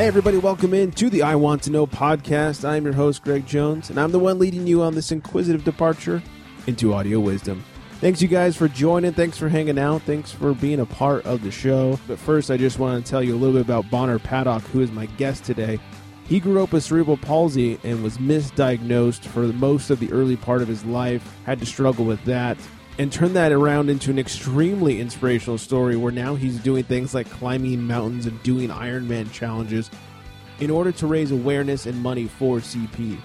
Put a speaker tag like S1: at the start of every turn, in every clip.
S1: Hey, everybody, welcome in to the I Want to Know podcast. I'm your host, Greg Jones, and I'm the one leading you on this inquisitive departure into audio wisdom. Thanks, you guys, for joining. Thanks for hanging out. Thanks for being a part of the show. But first, I just want to tell you a little bit about Bonner Paddock, who is my guest today. He grew up with cerebral palsy and was misdiagnosed for most of the early part of his life, had to struggle with that, and turn that around into an extremely inspirational story where now he's doing things like climbing mountains and doing Ironman challenges in order to raise awareness and money for CP.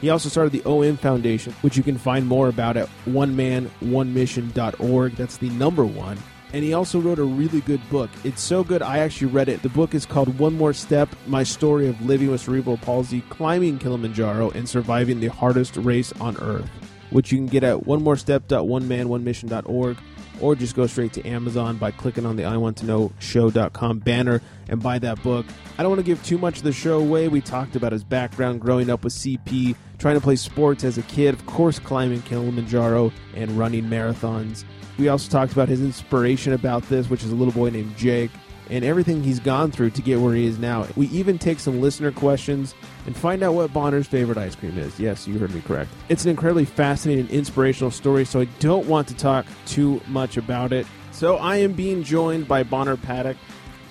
S1: He also started the OM Foundation, which you can find more about at oneman.onemission.org. That's the number one. And he also wrote a really good book. It's so good, I actually read it. The book is called One More Step My Story of Living with Cerebral Palsy, Climbing Kilimanjaro, and Surviving the Hardest Race on Earth, which you can get at onemorestep.oneman.onemission.org or just go straight to Amazon by clicking on the I Want to Know Show.com banner and buy that book. I don't want to give too much of the show away. We talked about his background growing up with CP, trying to play sports as a kid, of course, climbing Kilimanjaro and running marathons. We also talked about his inspiration about this, which is a little boy named Jake, and everything he's gone through to get where he is now. We even take some listener questions and find out what Bonner's favorite ice cream is. Yes, you heard me correct. It's an incredibly fascinating, inspirational story, so I don't want to talk too much about it. So I am being joined by Bonner Paddock.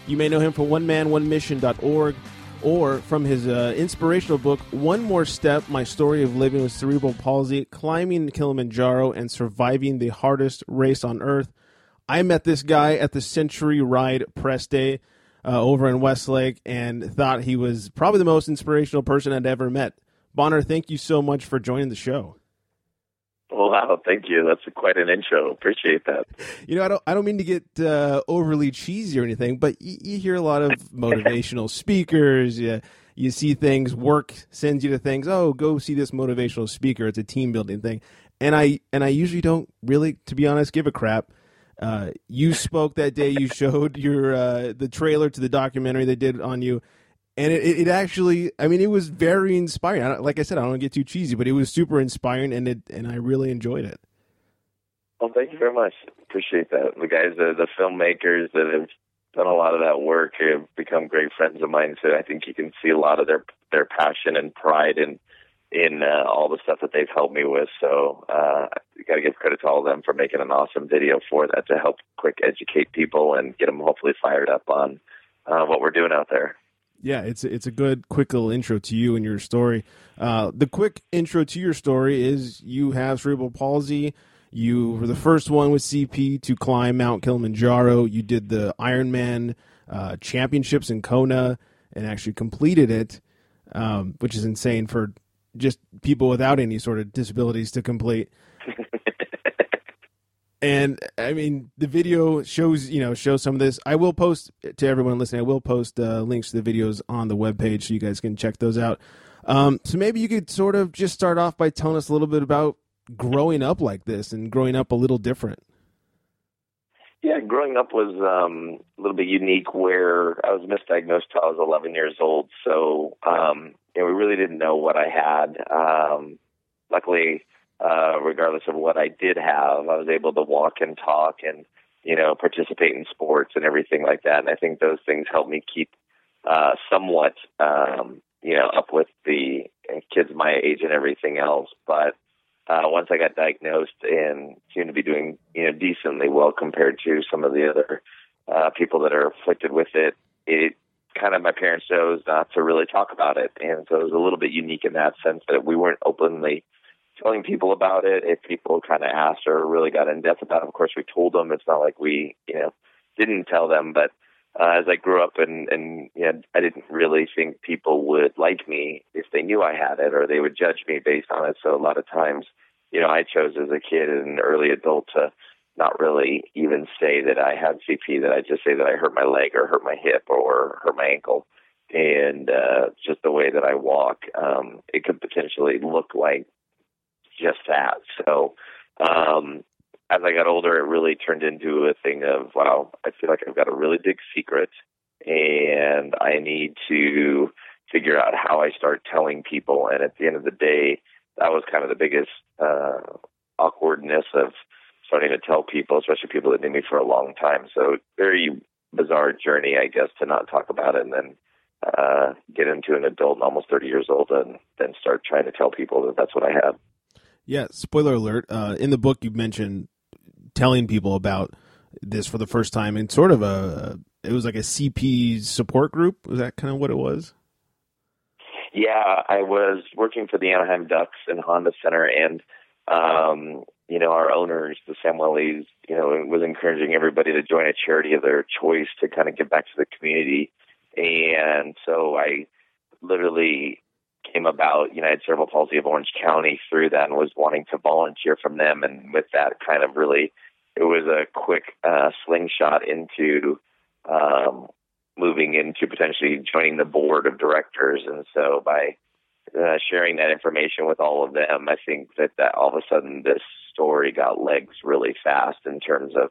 S1: You may know him from oneman.onemission.org or from his uh, inspirational book, One More Step My Story of Living with Cerebral Palsy, Climbing Kilimanjaro, and Surviving the Hardest Race on Earth. I met this guy at the Century Ride Press Day uh, over in Westlake and thought he was probably the most inspirational person I'd ever met. Bonner, thank you so much for joining the show.
S2: Wow, thank you. That's quite an intro. Appreciate that.
S1: You know, I don't I don't mean to get uh, overly cheesy or anything, but y- you hear a lot of motivational speakers. You, you see things. Work sends you to things. Oh, go see this motivational speaker. It's a team building thing, and I and I usually don't really, to be honest, give a crap. Uh, you spoke that day. You showed your uh, the trailer to the documentary they did on you, and it, it actually i mean it was very inspiring. I like i said i don't want to get too cheesy but it was super inspiring and it and i really enjoyed it.
S2: Well thank you very much. Appreciate that. The guys the, the filmmakers that have done a lot of that work have become great friends of mine so i think you can see a lot of their their passion and pride in in uh, all the stuff that they've helped me with so uh you got to give credit to all of them for making an awesome video for that to help quick educate people and get them hopefully fired up on uh, what we're doing out there
S1: yeah, it's it's a good quick little intro to you and your story. Uh, the quick intro to your story is you have cerebral palsy. You were the first one with CP to climb Mount Kilimanjaro. You did the Ironman uh, championships in Kona and actually completed it, um, which is insane for just people without any sort of disabilities to complete. and I mean, the video shows you know shows some of this. I will post to everyone listening. I will post uh, links to the videos on the webpage so you guys can check those out. Um, so maybe you could sort of just start off by telling us a little bit about growing up like this and growing up a little different.
S2: Yeah, growing up was um, a little bit unique. Where I was misdiagnosed till I was 11 years old, so um, you know, we really didn't know what I had. Um, luckily uh, regardless of what I did have. I was able to walk and talk and, you know, participate in sports and everything like that. And I think those things helped me keep uh, somewhat, um, you know, up with the kids my age and everything else. But uh, once I got diagnosed and seemed to be doing, you know, decently well compared to some of the other uh, people that are afflicted with it, it kind of my parents chose not to really talk about it. And so it was a little bit unique in that sense that we weren't openly telling people about it. If people kind of asked or really got in depth about it, of course we told them. It's not like we, you know, didn't tell them. But uh, as I grew up and and you know, I didn't really think people would like me if they knew I had it or they would judge me based on it. So a lot of times, you know, I chose as a kid and an early adult to not really even say that I had CP. That I just say that I hurt my leg or hurt my hip or hurt my ankle and uh, just the way that I walk, um, it could potentially look like just that. So um, as I got older, it really turned into a thing of, wow, I feel like I've got a really big secret and I need to figure out how I start telling people. And at the end of the day, that was kind of the biggest uh, awkwardness of starting to tell people, especially people that knew me for a long time. So very bizarre journey, I guess, to not talk about it. And then uh, get into an adult and almost 30 years old and then start trying to tell people that that's what I had.
S1: Yeah, spoiler alert. Uh, in the book, you mentioned telling people about this for the first time and sort of a, it was like a CP support group. Was that kind of what it was?
S2: Yeah, I was working for the Anaheim Ducks and Honda Center, and um, you know, our owners, the Samuelis, you know, was encouraging everybody to join a charity of their choice to kind of give back to the community. And so I literally came about United Cerebral Palsy of Orange County through that and was wanting to volunteer from them. And with that, kind of really, it was a quick uh, slingshot into um, moving into potentially joining the board of directors. And so by uh, sharing that information with all of them, I think that, that all of a sudden this story got legs really fast in terms of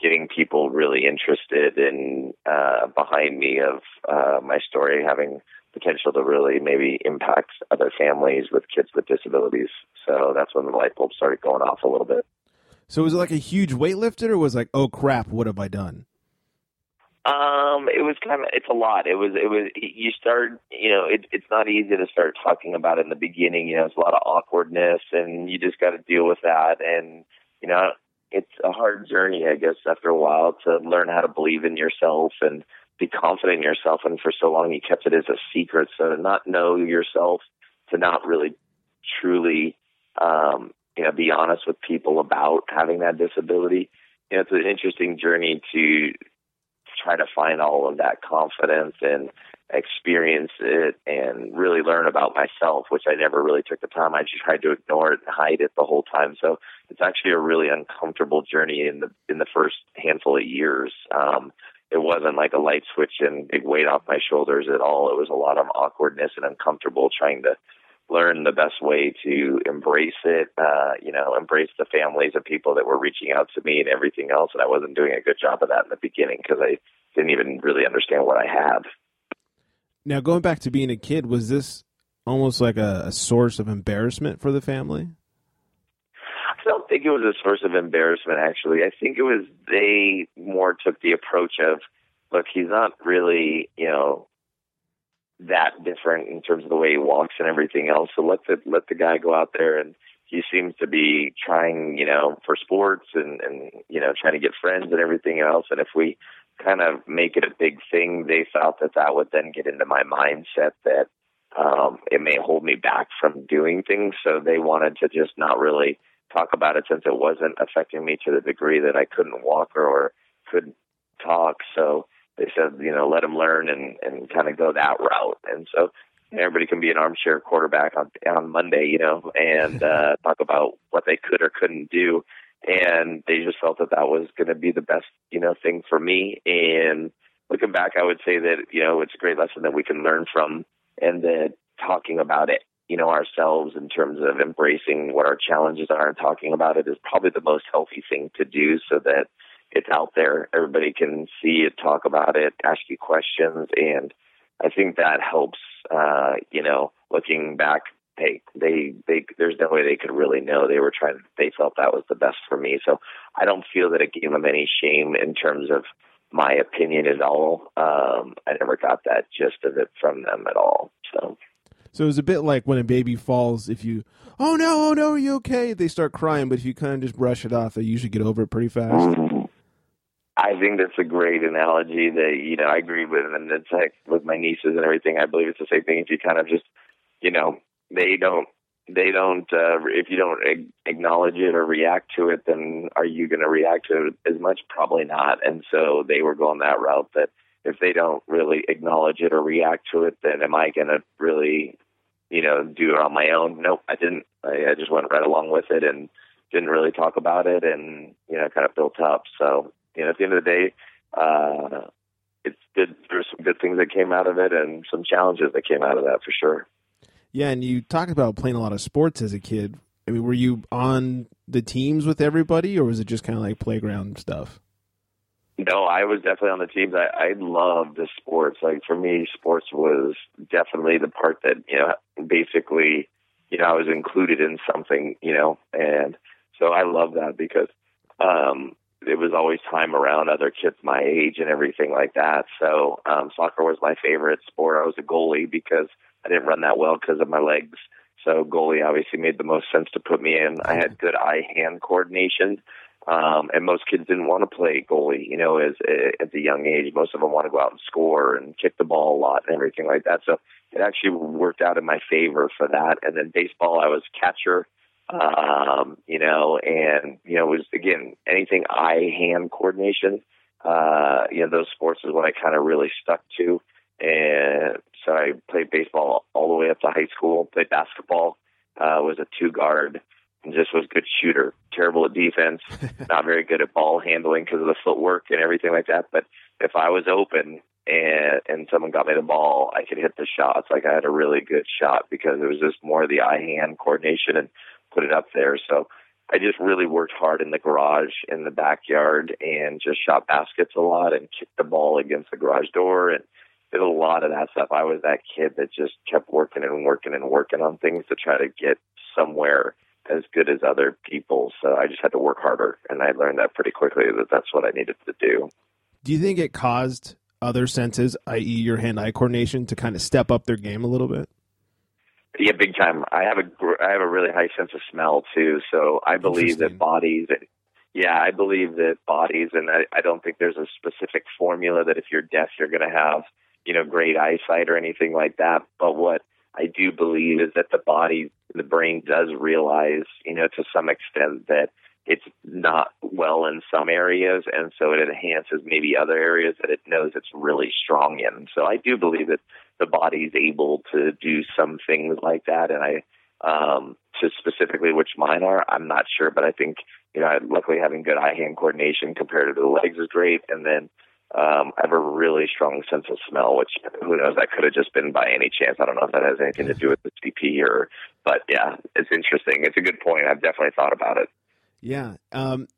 S2: getting people really interested in uh, behind me of uh, my story having potential to really maybe impact other families with kids with disabilities. So that's when the light bulb started going off a little bit.
S1: So was it like a huge weight lifted or was it like, oh crap, what have I done?
S2: Um, it was kind of it's a lot. It was it was you start you know it, it's not easy to start talking about it in the beginning. You know, it's a lot of awkwardness, and you just got to deal with that. And you know, it's a hard journey, I guess, after a while to learn how to believe in yourself and be confident in yourself. And for so long, you kept it as a secret. So to not know yourself, to not really truly, um, you know, be honest with people about having that disability. You know, it's an interesting journey to try to find all of that confidence and experience it and really learn about myself, which I never really took the time. I just tried to ignore it and hide it the whole time. So it's actually a really uncomfortable journey in the in the first handful of years. Um, it wasn't like a light switch and big weight off my shoulders at all. It was a lot of awkwardness and uncomfortable trying to learn the best way to embrace it, uh, you know, embrace the families of people that were reaching out to me and everything else. And I wasn't doing a good job of that in the beginning because I didn't even really understand what I had.
S1: Now, going back to being a kid, was this almost like a, a source of embarrassment for the family?
S2: I don't think it was a source of embarrassment, actually. I think it was they more took the approach of, look, he's not really, you know, that different in terms of the way he walks and everything else. So let the let the guy go out there and he seems to be trying, you know, for sports and and you know trying to get friends and everything else. And if we kind of make it a big thing, they felt that that would then get into my mindset that um, it may hold me back from doing things. So they wanted to just not really talk about it since it wasn't affecting me to the degree that I couldn't walk or, or couldn't talk. So they said, you know, let him learn and, and kind of go that route. And so everybody can be an armchair quarterback on on Monday, you know, and uh, talk about what they could or couldn't do. And they just felt that that was going to be the best, you know, thing for me. And looking back, I would say that you know it's a great lesson that we can learn from, and that talking about it, you know, ourselves in terms of embracing what our challenges are and talking about it is probably the most healthy thing to do, so that it's out there. Everybody can see it, talk about it, ask you questions, and I think that helps. Uh, you know, looking back, hey, they they there's no way they could really know they were trying. They felt that was the best for me, so I don't feel that it gave them any shame in terms of my opinion at all. Um, I never got that gist of it from them at all. So.
S1: So it was a bit like when a baby falls. If you, oh no, oh no, are you okay? They start crying, but if you kind of just brush it off, they usually get over it pretty fast.
S2: I think that's a great analogy that you know I agree with, and it's like with my nieces and everything. I believe it's the same thing. If you kind of just, you know, they don't, they don't. Uh, if you don't acknowledge it or react to it, then are you going to react to it as much? Probably not. And so they were going that route. That if they don't really acknowledge it or react to it, then am I going to really, you know, do it on my own? Nope, I didn't. I, I just went right along with it and didn't really talk about it, and you know, kind of built up. So you know, at the end of the day, uh, it's good. There's some good things that came out of it, and some challenges that came out of that for sure.
S1: Yeah, and you talked about playing a lot of sports as a kid. I mean, were you on the teams with everybody, or was it just kind of like playground stuff?
S2: No, I was definitely on the teams. I, I loved the sports. Like for me, sports was definitely the part that you know, basically, you know, I was included in something, you know, and so I love that because um, it was always time around other kids my age and everything like that. So um, soccer was my favorite sport. I was a goalie because I didn't run that well because of my legs. So goalie obviously made the most sense to put me in. I had good eye-hand coordination, um, and most kids didn't want to play goalie. You know, as at a young age, most of them want to go out and score and kick the ball a lot and everything like that. So it actually worked out in my favor for that. And then baseball, I was catcher um, you know, and you know, it was again anything eye hand coordination. Uh, you know, those sports is what I kind of really stuck to, and so I played baseball all the way up to high school. Played basketball, uh, was a two guard, and just was a good shooter. Terrible at defense, not very good at ball handling because of the footwork and everything like that. But if I was open and and someone got me the ball, I could hit the shots. Like I had a really good shot because it was just more of the eye hand coordination and put it up there. So I just really worked hard in the garage, in the backyard, and just shot baskets a lot and kicked the ball against the garage door and did a lot of that stuff. I was that kid that just kept working and working and working on things to try to get somewhere as good as other people. So I just had to work harder, and I learned that pretty quickly that that's what I needed to do.
S1: Do you think it caused other senses, i.e., your hand-eye coordination, to kind of step up their game a little bit?
S2: Yeah, big time. I have a I have a really high sense of smell too, so I believe that bodies. Yeah, I believe that bodies, and I, I don't think there's a specific formula that if you're deaf you're going to have you know great eyesight or anything like that. But what I do believe is that the body, the brain does realize, you know, to some extent that it's not well in some areas, and so it enhances maybe other areas that it knows it's really strong in. So I do believe that the body's able to do some things like that. And I, um, to specifically which mine are, I'm not sure, but I think, you know, luckily having good eye hand coordination compared to the legs is great. And then, um, I have a really strong sense of smell, which who knows, that could have just been by any chance. I don't know if that has anything to do with the CP or, but yeah, it's interesting. It's a good point. I've definitely thought about it.
S1: Yeah. Um,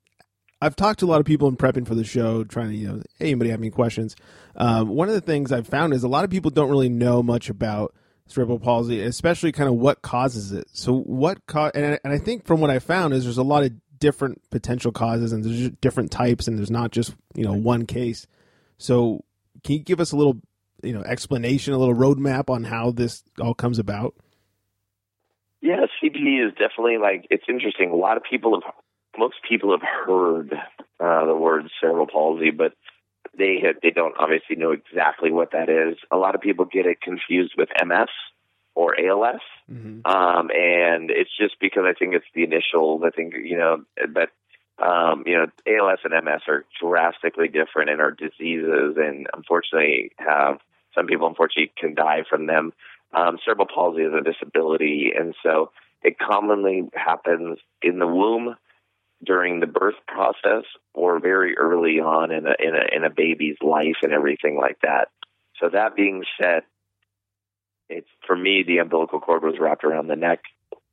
S1: I've talked to a lot of people in prepping for the show, trying to, you know, hey, anybody have any questions? Um, one of the things I've found is a lot of people don't really know much about cerebral palsy, especially kind of what causes it. So, what cause, and, I, and I think from what I found is there's a lot of different potential causes and there's different types, and there's not just, you know, one case. So, can you give us a little, you know, explanation, a little roadmap on how this all comes about?
S2: Yeah, CP is definitely like, it's interesting. A lot of people have most people have heard uh, the word cerebral palsy, but they have, they don't obviously know exactly what that is. A lot of people get it confused with MS or ALS, mm-hmm. um, and it's just because I think it's the initial. I think you know, that um, you know, ALS and MS are drastically different and are diseases, and unfortunately, have some people unfortunately can die from them. Um, cerebral palsy is a disability, and so it commonly happens in the womb during the birth process or very early on in a in a in a baby's life and everything like that. So that being said, it's for me the umbilical cord was wrapped around the neck.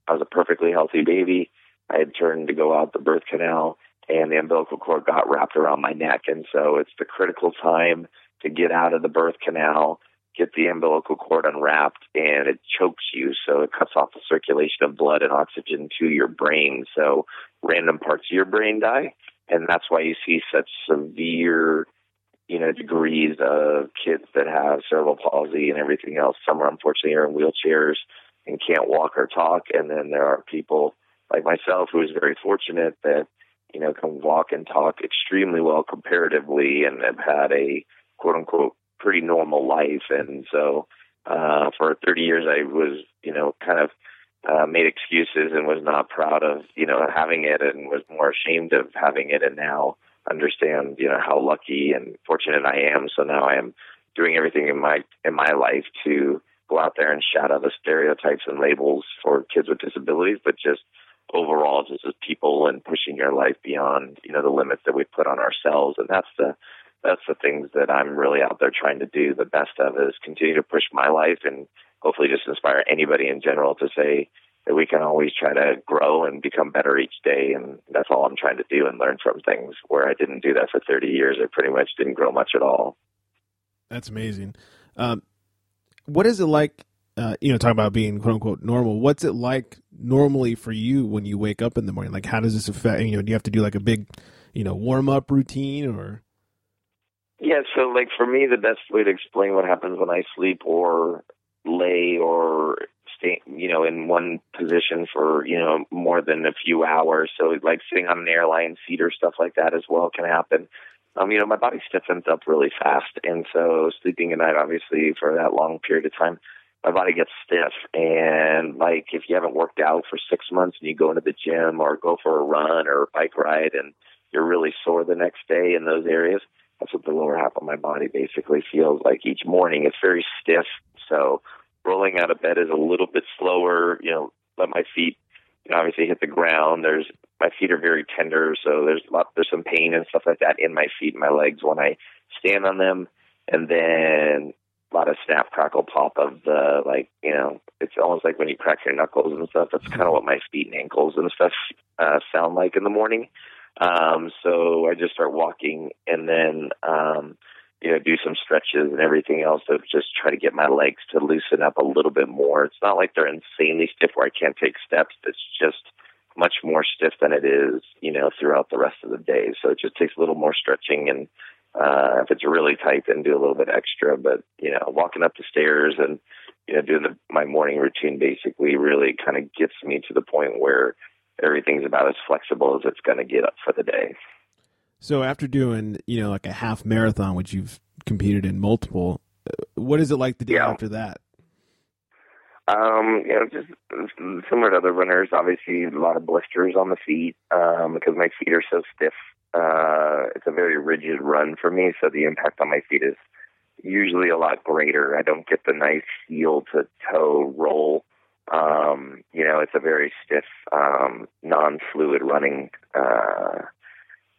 S2: I was a perfectly healthy baby. I had turned to go out the birth canal and the umbilical cord got wrapped around my neck and so it's the critical time to get out of the birth canal get the umbilical cord unwrapped and it chokes you. So it cuts off the circulation of blood and oxygen to your brain. So random parts of your brain die. And that's why you see such severe, you know, degrees of kids that have cerebral palsy and everything else. Some are unfortunately are in wheelchairs and can't walk or talk. And then there are people like myself who is very fortunate that, you know, can walk and talk extremely well comparatively and have had a quote unquote pretty normal life. And so uh, for 30 years, I was, you know, kind of uh, made excuses and was not proud of, you know, having it and was more ashamed of having it. And now understand, you know, how lucky and fortunate I am. So now I am doing everything in my in my life to go out there and shadow the stereotypes and labels for kids with disabilities, but just overall just as people and pushing your life beyond, you know, the limits that we put on ourselves. And that's the that's the things that I'm really out there trying to do the best of is continue to push my life and hopefully just inspire anybody in general to say that we can always try to grow and become better each day. And that's all I'm trying to do and learn from things where I didn't do that for 30 years. I pretty much didn't grow much at all.
S1: That's amazing. Um, what is it like? Uh, you know, talking about being quote unquote normal. What's it like normally for you when you wake up in the morning? Like, how does this affect? You know, do you have to do like a big, you know, warm up routine or?
S2: Yeah, so like for me, the best way to explain what happens when I sleep or lay or stay, you know, in one position for you know more than a few hours. So like sitting on an airline seat or stuff like that as well can happen. Um, you know, my body stiffens up really fast, and so sleeping at night, obviously, for that long period of time, my body gets stiff. And like if you haven't worked out for six months and you go into the gym or go for a run or a bike ride and you're really sore the next day in those areas, that's what the lower half of my body basically feels like each morning. It's very stiff. So rolling out of bed is a little bit slower. You know, let my feet you know, obviously hit the ground. There's my feet are very tender, so there's a lot, there's some pain and stuff like that in my feet and my legs when I stand on them, and then a lot of snap crackle pop of the like you know it's almost like when you crack your knuckles and stuff. That's kind of what my feet and ankles and stuff uh, sound like in the morning. Um, so I just start walking and then um, you know do some stretches and everything else to just try to get my legs to loosen up a little bit more. It's not like they're insanely stiff where I can't take steps. It's just much more stiff than it is, you know, throughout the rest of the day. So it just takes a little more stretching and uh, if it's really tight, then do a little bit extra. But you know, walking up the stairs and you know doing the, my morning routine basically really kind of gets me to the point where everything's about as flexible as it's going to get up for the day.
S1: So after doing you know like a half marathon, which you've competed in multiple, uh, what is it like the day yeah. after that?
S2: Um, you know, just similar to other runners, obviously a lot of blisters on the feet um, because my feet are so stiff uh, it's a very rigid run for me, so the impact on my feet is usually a lot greater. I don't get the nice heel to toe roll. Um, you know, it's a very stiff, um, non-fluid running uh,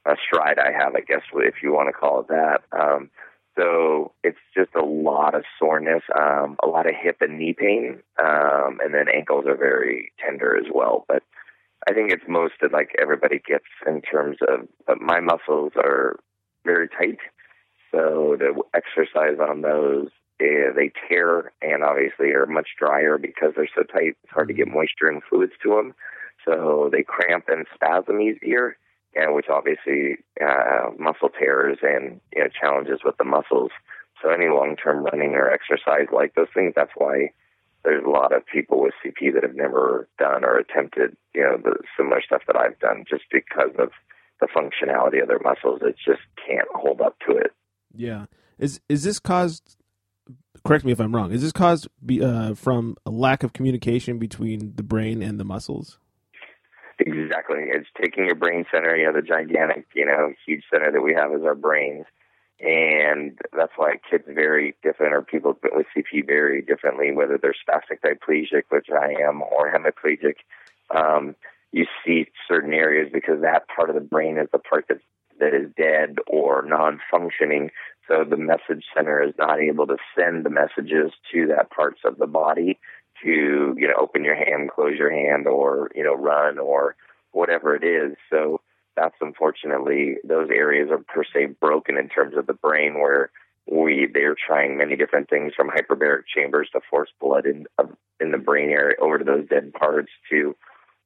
S2: a stride I have, I guess, if you want to call it that. Um, so it's just a lot of soreness, um, a lot of hip and knee pain, um, and then ankles are very tender as well. But I think it's most that like everybody gets in terms of my muscles are very tight, so the exercise on those eh, they tear and obviously are much drier because they're so tight. It's hard to get moisture and fluids to them, so they cramp and spasm easier, and which obviously uh, muscle tears and you know challenges with the muscles. So any long-term running or exercise like those things, that's why there's a lot of people with CP that have never done or attempted, you know, the similar stuff that I've done just because of the functionality of their muscles. It just can't hold up to it.
S1: Yeah. Is is this caused correct me if I'm wrong. Is this caused uh, from a lack of communication between the brain and the muscles?
S2: Exactly. It's taking your brain center, you know, the gigantic, you know, huge center that we have is our brains and that's why kids vary different, or people with CP vary differently, whether they're spastic diplegic, which I am, or hemiplegic. Um, you see certain areas because that part of the brain is the part that that is dead or non-functioning. So the message center is not able to send the messages to that parts of the body to you know open your hand, close your hand, or you know run or whatever it is. So that's unfortunately those areas are per se broken in terms of the brain where we they're trying many different things from hyperbaric chambers to force blood in in the brain area over to those dead parts to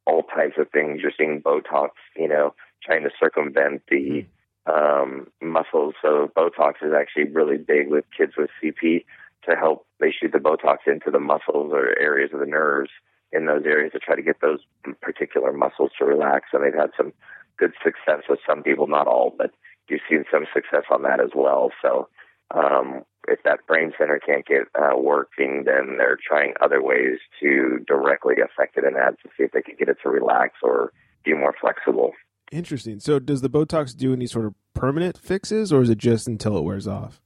S2: all types of things. You're seeing Botox, you know, trying to circumvent the mm-hmm. Um, muscles. So Botox is actually really big with kids with CP to help. They shoot the Botox into the muscles or areas of the nerves in those areas to try to get those particular muscles to relax. And they've had some good success with some people, not all, but you've seen some success on that as well. So um, if that brain center can't get uh, working, then they're trying other ways to directly affect it and add to see if they can get it to relax or be more flexible.
S1: Interesting. So does the Botox do any sort of permanent fixes, or is it just until it wears off?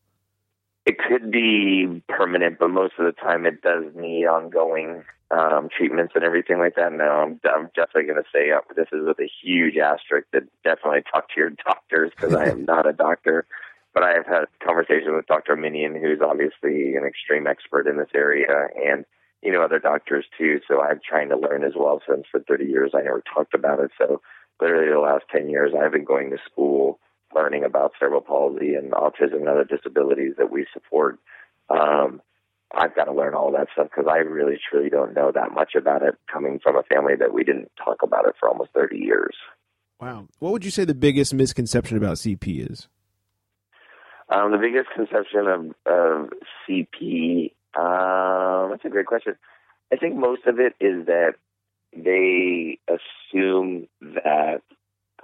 S2: It could be permanent, but most of the time it does need ongoing um, treatments and everything like that. No, I'm, I'm definitely going to say uh, this is with a huge asterisk that definitely talk to your doctors because I am not a doctor. But I have had conversations with Dr. Minion, who's obviously an extreme expert in this area, and you know other doctors too. So I'm trying to learn as well. Since for 30 years I never talked about it. So literally the last 10 years I've been going to school learning about cerebral palsy and autism and other disabilities that we support. Um, I've got to learn all that stuff because I really truly don't know that much about it coming from a family that we didn't talk about it for almost 30 years.
S1: Wow. What would you say the biggest misconception about CP is?
S2: Um, the biggest conception of, of CP, um, that's a great question. I think most of it is that they assume that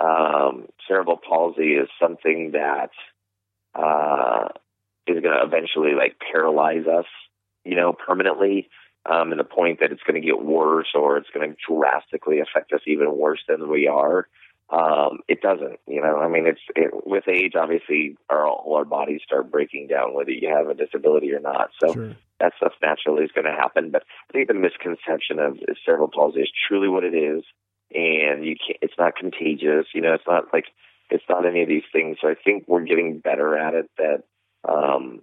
S2: um, cerebral palsy is something that uh, is going to eventually like paralyze us, you know, permanently. Um, and the point that it's going to get worse or it's going to drastically affect us even worse than we are. Um, it doesn't, you know. I mean, it's it, with age. Obviously, our all our bodies start breaking down, whether you have a disability or not. So
S1: Sure.
S2: that stuff naturally is going to happen. But I think the misconception of cerebral palsy is truly what it is, and you can't. It's not contagious. You know, it's not like it's not any of these things. So I think we're getting better at it. That um,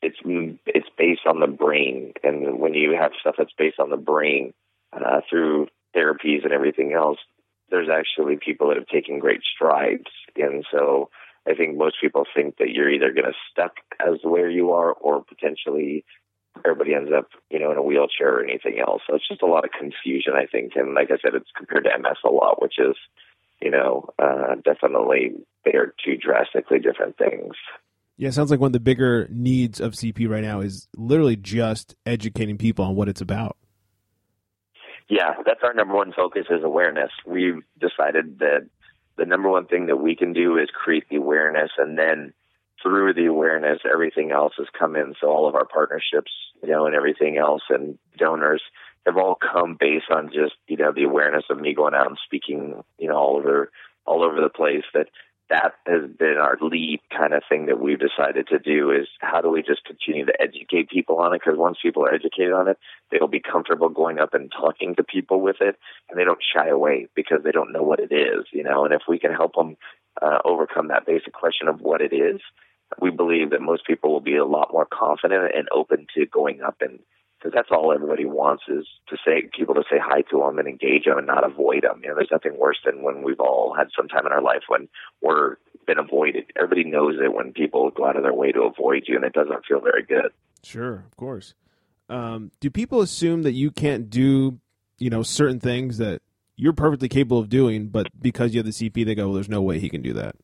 S2: it's it's based on the brain, and when you have stuff that's based on the brain uh, through therapies and everything else, there's actually people that have taken great strides, and so. I think most people think that you're either going to stuck as where you are, or potentially everybody ends up, you know, in a wheelchair or anything else. So it's just a lot of confusion, I think. And like I said, it's compared to MS a lot, which is, you know, uh, definitely they are two drastically different things.
S1: Yeah, it sounds like one of the bigger needs of CP right now is literally just educating people on what it's about.
S2: Yeah, that's our number one focus is awareness. We've decided that the number one thing that we can do is create the awareness and then through the awareness everything else has come in. So all of our partnerships, you know, and everything else and donors have all come based on just, you know, the awareness of me going out and speaking, you know, all over all over the place that that has been our lead kind of thing that we've decided to do is how do we just continue to educate people on it? Because once people are educated on it they'll be comfortable going up and talking to people with it and they don't shy away because they don't know what it is you know? And if we can help them uh, overcome that basic question of what it is we believe that most people will be a lot more confident and open to going up and because that's all everybody wants is to say people to say hi to them and engage them and not avoid them. You know, there's nothing worse than when we've all had some time in our life when we're been avoided. Everybody knows it when people go out of their way to avoid you, and it doesn't feel very good.
S1: Sure, of course. Um, do people assume that you can't do, you know, certain things that you're perfectly capable of doing, but because you have the CP, they go, "Well, there's no way he can do that."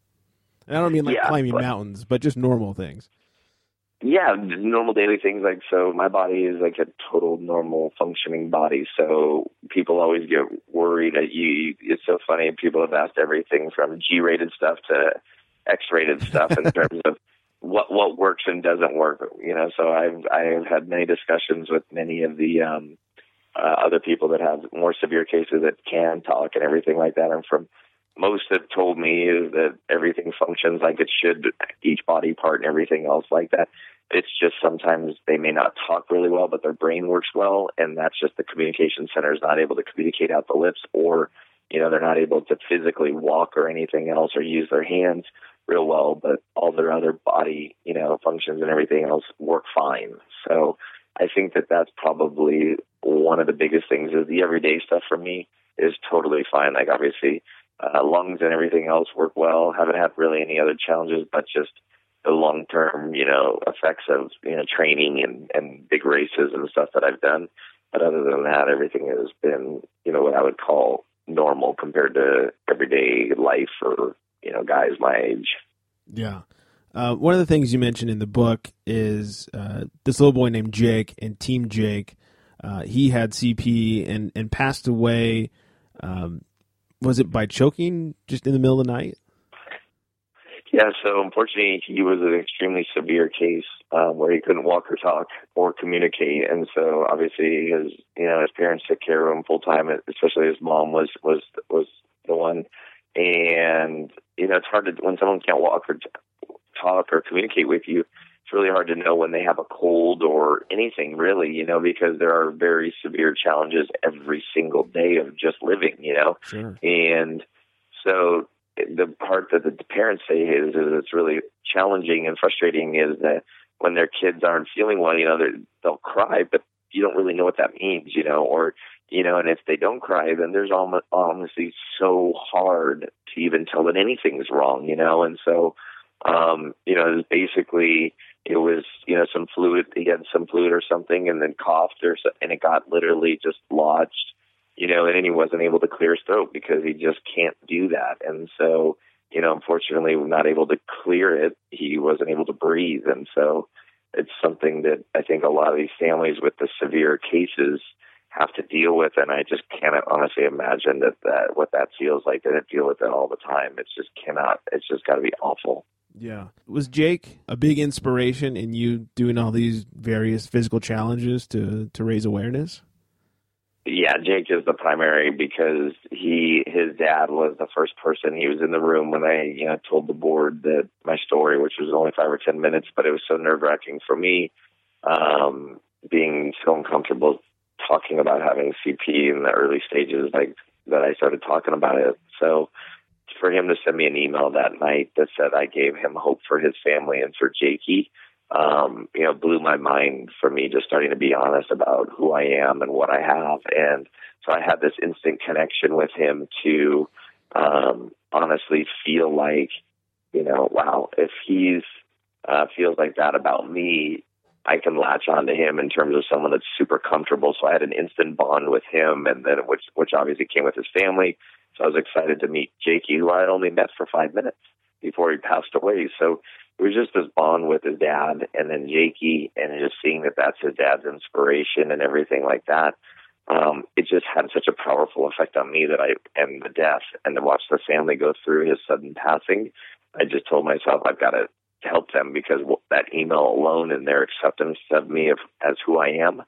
S1: And I don't mean like
S2: Yeah,
S1: climbing
S2: but-
S1: mountains, but just normal things.
S2: Yeah, normal daily things like so. My body is like a total normal functioning body. So people always get worried that you. It's so funny. People have asked everything from G-rated stuff to X-rated stuff in terms of what what works and doesn't work. You know, so I've I've had many discussions with many of the um, uh, other people that have more severe cases that can talk and everything like that. And from most have told me that everything functions like it should, each body part and everything else like that. It's just sometimes they may not talk really well, but their brain works well, and that's just the communication center is not able to communicate out the lips, or you know they're not able to physically walk or anything else, or use their hands real well, but all their other body you know functions and everything else work fine. So I think that that's probably one of the biggest things is the everyday stuff for me is totally fine. Like obviously uh, lungs and everything else work well. Haven't had really any other challenges, but just the long term, you know, effects of you know training and and big races and stuff that I've done. But other than that, everything has been you know what I would call normal compared to everyday life for you know guys my age.
S1: Yeah. Uh, one of the things you mentioned in the book is uh, this little boy named Jake and Team Jake. Uh, he had CP and, and passed away. Um, was it by choking just in the middle of the night?
S2: Yeah, so unfortunately, he was an extremely severe case um, where he couldn't walk or talk or communicate, and so obviously his you know his parents took care of him full time. Especially his mom was was was the one, and you know it's hard to when someone can't walk or talk or communicate with you. Really hard to know when they have a cold or anything really, you know, because there are very severe challenges every single day of just living, you know.
S1: Sure.
S2: And so the part that the parents say is, is it's really challenging and frustrating is that when their kids aren't feeling well, you know, they'll cry, but you don't really know what that means, you know, or, you know, and if they don't cry, then there's almost, honestly so hard to even tell that anything's wrong, you know, and so, um, you know, it's basically it was you know some fluid he had some fluid or something and then coughed or so, and it got literally just lodged you know and then he wasn't able to clear his throat because he just can't do that. And so you know unfortunately not able to clear it he wasn't able to breathe. And so it's something that i think a lot of these families with the severe cases have to deal with. And i just cannot honestly imagine that that what that feels like. To deal with it all the time. It's just cannot it's just got to be awful
S1: yeah. Was Jake a big inspiration in you doing all these various physical challenges to to raise awareness?
S2: Yeah, Jake is the primary because he his dad was the first person. He was in the room when I you know told the board that my story, which was only five or ten minutes, but it was so nerve wracking for me, um, being so uncomfortable talking about having CP in the early stages, like that I started talking about it. So for him to send me an email that night that said I gave him hope for his family and for Jakey, um, you know, blew my mind for me just starting to be honest about who I am and what I have. And so I had this instant connection with him to um, honestly feel like, you know, wow, if he's uh, feels like that about me, I can latch on to him in terms of someone that's super comfortable. So I had an instant bond with him, and then which which obviously came with his family. So I was excited to meet Jakey, who I had only met for five minutes before he passed away. So it was just this bond with his dad, and then Jakey, and just seeing that that's his dad's inspiration and everything like that. Um, it just had such a powerful effect on me that I, and the death, and to watch the family go through his sudden passing, I just told myself I've got to help them because that email alone and their acceptance of me as who I am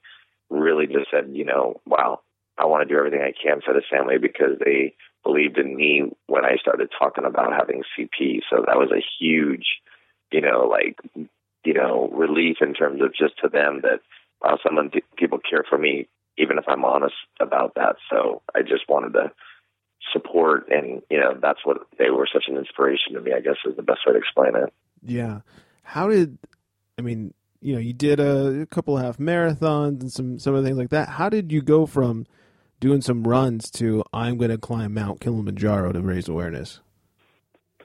S2: really just said, you know, wow, I want to do everything I can for this family because they believed in me when I started talking about having CP. So that was a huge, you know, like, you know, relief in terms of just to them that wow, someone people care for me, even if I'm honest about that. So I just wanted to support, and you know, that's what they were such an inspiration to me. I guess is the best way to explain it.
S1: Yeah. How did I mean? You know, you did a, a couple of half marathons and some some of the things like that. How did you go from doing some runs to I'm going to climb Mount Kilimanjaro to raise awareness?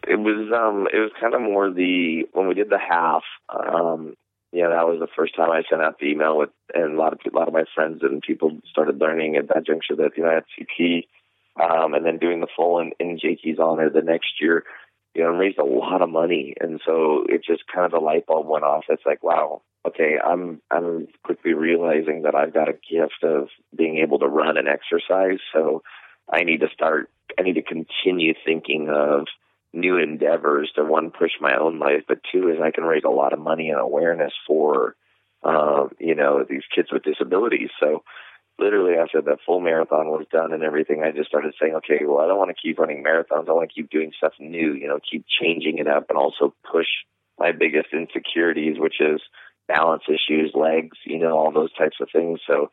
S2: It was um it was kind of more the when we did the half um yeah that was the first time I sent out the email with and a lot of a lot of my friends and people started learning at that juncture that you know I had CP um and then doing the full in, in Jakey's honor the next year you know raised a lot of money and so it just kind of the light bulb went off it's like wow okay, I'm I'm quickly realizing that I've got a gift of being able to run and exercise. So I need to start. I need to continue thinking of new endeavors to one push my own life, but two is I can raise a lot of money and awareness for um, you know these kids with disabilities. So literally after the full marathon was done and everything, I just started saying, okay, well, I don't want to keep running marathons. I want to keep doing stuff new, you know, keep changing it up and also push my biggest insecurities, which is balance issues, legs, you know, all those types of things. So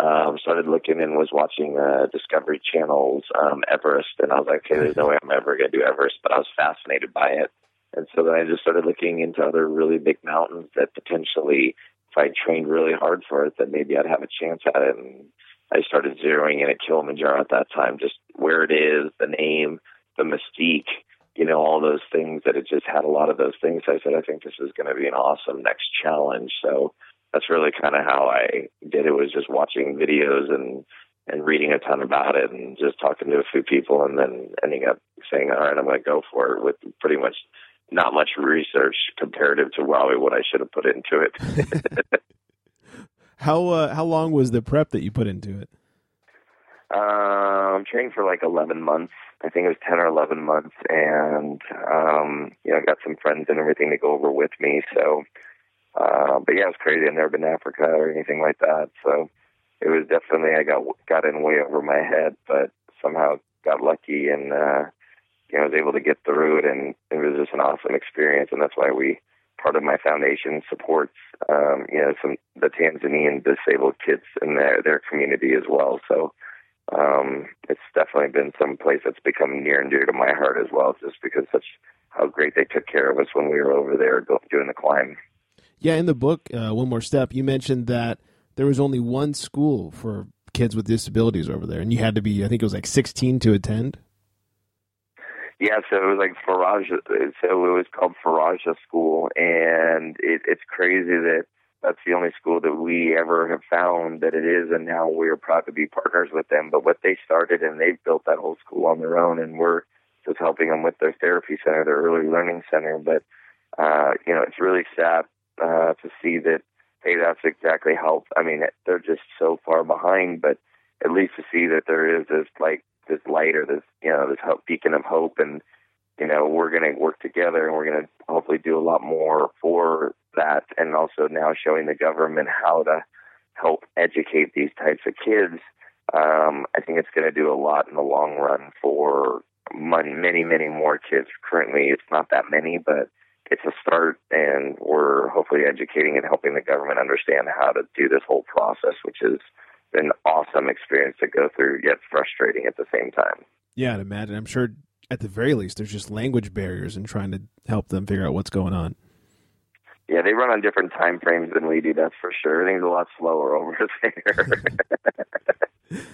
S2: um, started looking and was watching uh, Discovery Channel's um, Everest, and I was like, okay, there's no way I'm ever going to do Everest, but I was fascinated by it. And so then I just started looking into other really big mountains that potentially, if I trained really hard for it, that maybe I'd have a chance at it. And I started zeroing in at Kilimanjaro at that time, just where it is, the name, the mystique, you know, all those things that it just had a lot of those things. I said, I think this is going to be an awesome next challenge. So that's really kind of how I did it was just watching videos and, and reading a ton about it and just talking to a few people and then ending up saying, all right, I'm going to go for it with pretty much not much research comparative to probably what I should have put into it.
S1: how, uh, how long was the prep that you put into it?
S2: Um, I'm training for like 11 months. I think it was 10 or 11 months. And, um, you know, I got some friends and everything to go over with me. So, uh, but yeah, it was crazy. I've never been to Africa or anything like that. So it was definitely, I got, got in way over my head, but somehow got lucky and, uh, you know, I was able to get through it and it was just an awesome experience. And that's why we, part of my foundation supports, um, you know, some, the Tanzanian disabled kids in their, their community as well. So, um, it's definitely been some place that's become near and dear to my heart as well, just because such how great they took care of us when we were over there doing the climb.
S1: Yeah, in the book, uh, one more step, you mentioned that there was only one school for kids with disabilities over there, and you had to be, I think it was like 16 to attend.
S2: Yeah, so it was like Faraja. So it was called Faraja School, and it, it's crazy that that's the only school that we ever have found that it is, and now we're proud to be partners with them. But what they started, and they've built that whole school on their own, and we're just helping them with their therapy center, their early learning center. But uh, you know, it's really sad uh, to see that. Hey, that's exactly how. I mean, they're just so far behind, but at least to see that there is this like this light or this you know this hope, beacon of hope, and you know we're going to work together and we're going to hopefully do a lot more for that, and also now showing the government how to help educate these types of kids. Um, I think it's going to do a lot in the long run for many, many, many more kids. Currently, it's not that many, but it's a start, and we're hopefully educating and helping the government understand how to do this whole process, which been an awesome experience to go through, yet frustrating at the same time.
S1: Yeah, I'd imagine. I'm sure at the very least there's just language barriers in trying to help them figure out what's going on.
S2: Yeah, they run on different time frames than we do. That's for sure. Everything's a lot slower over
S1: there.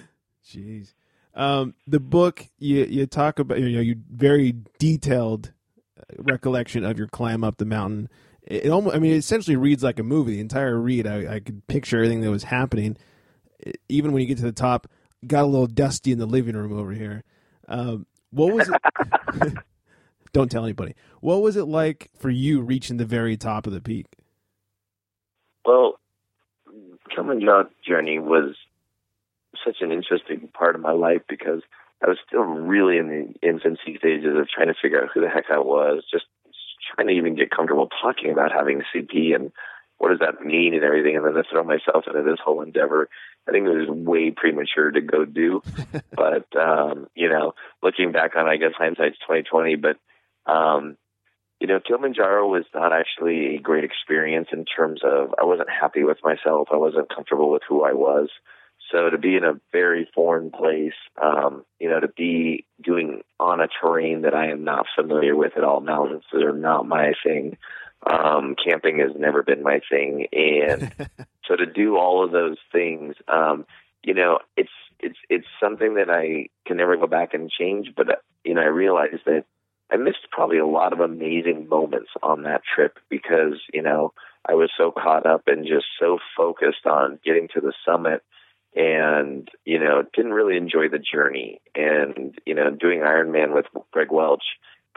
S1: Jeez. Um, the book you you talk about you know you very detailed recollection of your climb up the mountain. It, almost I mean it essentially reads like a movie. The entire read I, I could picture everything that was happening. Even when you get to the top, got a little dusty in the living room over here. Um, what was it? Don't tell anybody. What was it like for you reaching the very top of the peak?
S2: Well, Kilimanjaro journey was such an interesting part of my life because I was still really in the infancy stages of trying to figure out who the heck I was, just trying to even get comfortable talking about having CP and what does that mean and everything, and then to throw myself into this whole endeavor. I think it was way premature to go do, but um, you know, looking back on, I guess hindsight's twenty twenty. But um, you know, Kilimanjaro was not actually a great experience in terms of I wasn't happy with myself. I wasn't comfortable with who I was. So to be in a very foreign place, um, you know, to be doing on a terrain that I am not familiar with at all, mountains that are not my thing. Um, camping has never been my thing, and so to do all of those things, um, you know, it's it's it's something that I can never go back and change. But uh, you know, I realize that I missed probably a lot of amazing moments on that trip because you know I was so caught up and just so focused on getting to the summit and you know didn't really enjoy the journey and you know doing ironman with greg welch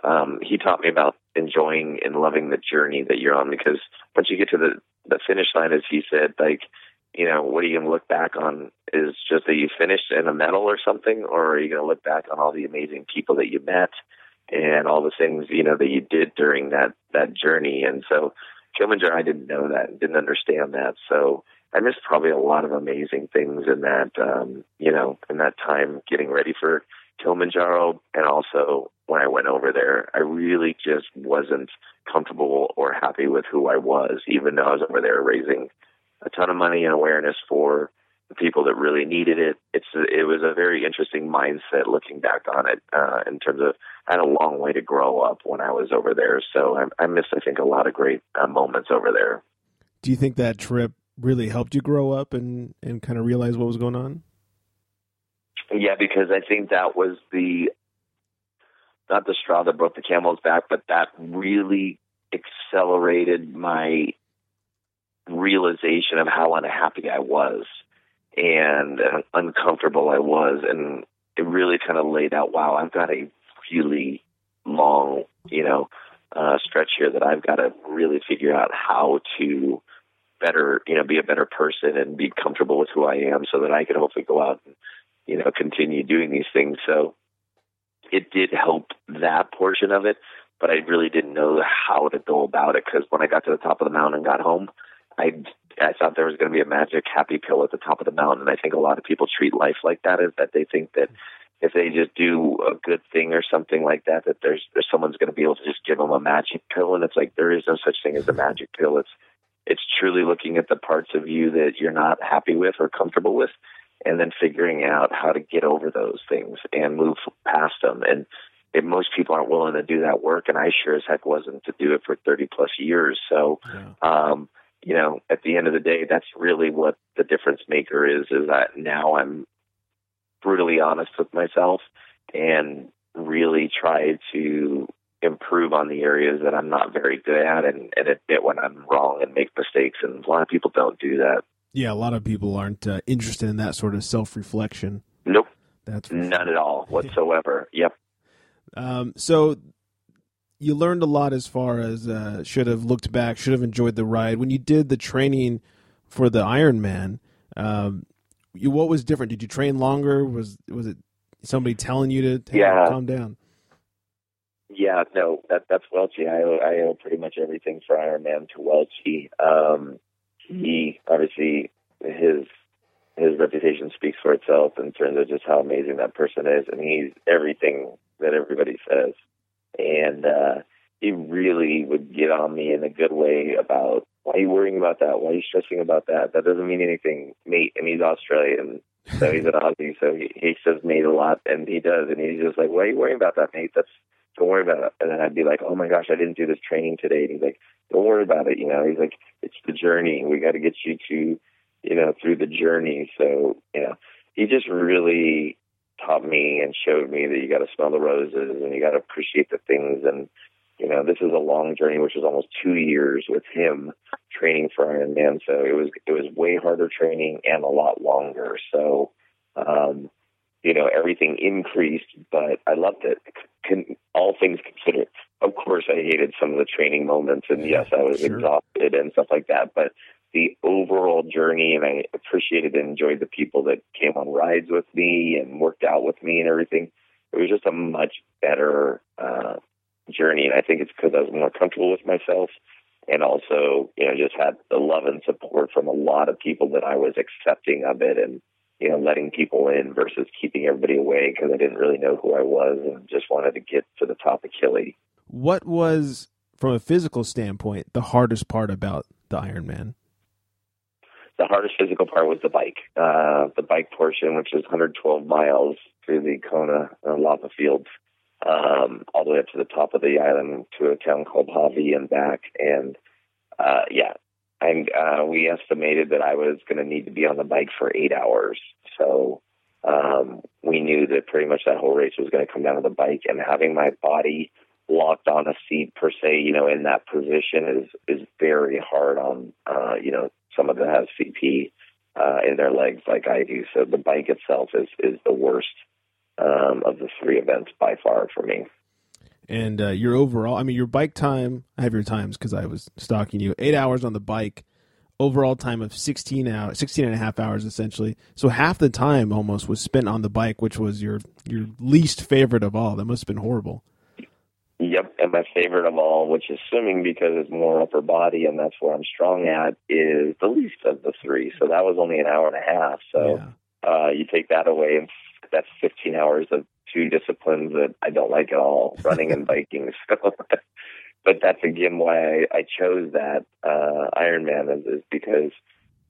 S2: um he taught me about enjoying and loving the journey that you're on because once you get to the the finish line as he said like you know what are you going to look back on is just that you finished in a medal or something or are you going to look back on all the amazing people that you met and all the things you know that you did during that that journey and so Kilimanjaro I didn't know that didn't understand that so I missed probably a lot of amazing things in that, um, you know, in that time getting ready for Kilimanjaro. And also when I went over there, I really just wasn't comfortable or happy with who I was, even though I was over there raising a ton of money and awareness for the people that really needed it. It's it was a very interesting mindset looking back on it uh, in terms of I had a long way to grow up when I was over there. So I, I missed I think a lot of great uh, moments over there.
S1: Do you think that trip really helped you grow up and and kind of realize what was going on?
S2: Yeah, because I think that was the not the straw that broke the camel's back, but that really accelerated my realization of how unhappy I was and uncomfortable I was, and it really kind of laid out, wow, I've got a really long, you know, uh, stretch here that I've got to really figure out how to better, you know, be a better person and be comfortable with who I am so that I can hopefully go out and, you know, continue doing these things. So it did help that portion of it, but I really didn't know how to go about it because when I got to the top of the mountain and got home, I I thought there was going to be a magic happy pill at the top of the mountain. And I think a lot of people treat life like that is that they think that if they just do a good thing or something like that, that there's, there's someone's going to be able to just give them a magic pill. And it's like, there is no such thing as a magic pill. It's, it's truly looking at the parts of you that you're not happy with or comfortable with and then figuring out how to get over those things and move past them and most people aren't willing to do that work and i sure as heck wasn't to do it for 30 plus years so yeah. um you know at the end of the day that's really what the difference maker is is that now i'm brutally honest with myself and really try to improve on the areas that I'm not very good at and, and admit when I'm wrong and make mistakes. And a lot of people don't do that.
S1: Yeah, a lot of people aren't uh, interested in that sort of self reflection.
S2: Nope.
S1: That's
S2: none at all whatsoever. yep.
S1: Um, so you learned a lot as far as uh, should have looked back, should have enjoyed the ride. When you did the training for the Ironman, um, you, what was different? Did you train longer? Was was it somebody telling you to hey,
S2: yeah.
S1: calm down?
S2: Yeah, no, that that's Welchie. I owe, I owe pretty much everything for Ironman to Welchie. Um, he obviously his his reputation speaks for itself in terms of just how amazing that person is, and he's everything that everybody says. And uh, he really would get on me in a good way about why are you worrying about that? Why are you stressing about that? That doesn't mean anything, mate. And he's Australian, so he's an Aussie, so he, he says mate a lot, and he does, and he's just like, why are you worrying about that, mate? That's don't worry about it. And then I'd be like, oh my gosh, I didn't do this training today. And he's like, don't worry about it. You know, he's like, it's the journey. We got to get you to, you know, through the journey. So, you know, he just really taught me and showed me that you got to smell the roses and you got to appreciate the things. And, you know, this is a long journey, which was almost two years with him training for Ironman. So it was, it was way harder training and a lot longer. So, um, you know, everything increased, but I loved it. Can, all things considered, of course, I hated some of the training moments, and yes, I was sure. exhausted and stuff like that. But the overall journey, and I appreciated and enjoyed the people that came on rides with me and worked out with me and everything. It was just a much better uh, journey, and I think it's because I was more comfortable with myself, and also, you know, just had the love and support from a lot of people that I was accepting of it and you know, letting people in versus keeping everybody away because I didn't really know who I was and just wanted to get to the top of Kili.
S1: What was, from a physical standpoint, the hardest part about the Ironman?
S2: The hardest physical part was the bike. Uh, the bike portion, which is 112 miles through the Kona uh, lava fields, um, all the way up to the top of the island to a town called Hawi and back. And uh, yeah, and uh, we estimated that I was going to need to be on the bike for eight hours. So um, we knew that pretty much that whole race was going to come down to the bike, and having my body locked on a seat per se, you know, in that position is is very hard on uh, you know someone that has CP uh, in their legs like I do. So the bike itself is is the worst um, of the three events by far for me
S1: and uh, your overall i mean your bike time i have your times because i was stalking you eight hours on the bike overall time of 16 hours 16 and a half hours essentially. So half the time almost was spent on the bike which was your your least favorite of all. That must have been horrible.
S2: Yep and my favorite of all which is swimming because it's more upper body and that's where i'm strong at is the least of the three. So that was only an hour and a half. So yeah. uh, you take that away and that's 15 hours of two disciplines that I don't like at all, running and biking. So, but that's again why I, I chose that uh, Ironman is, is because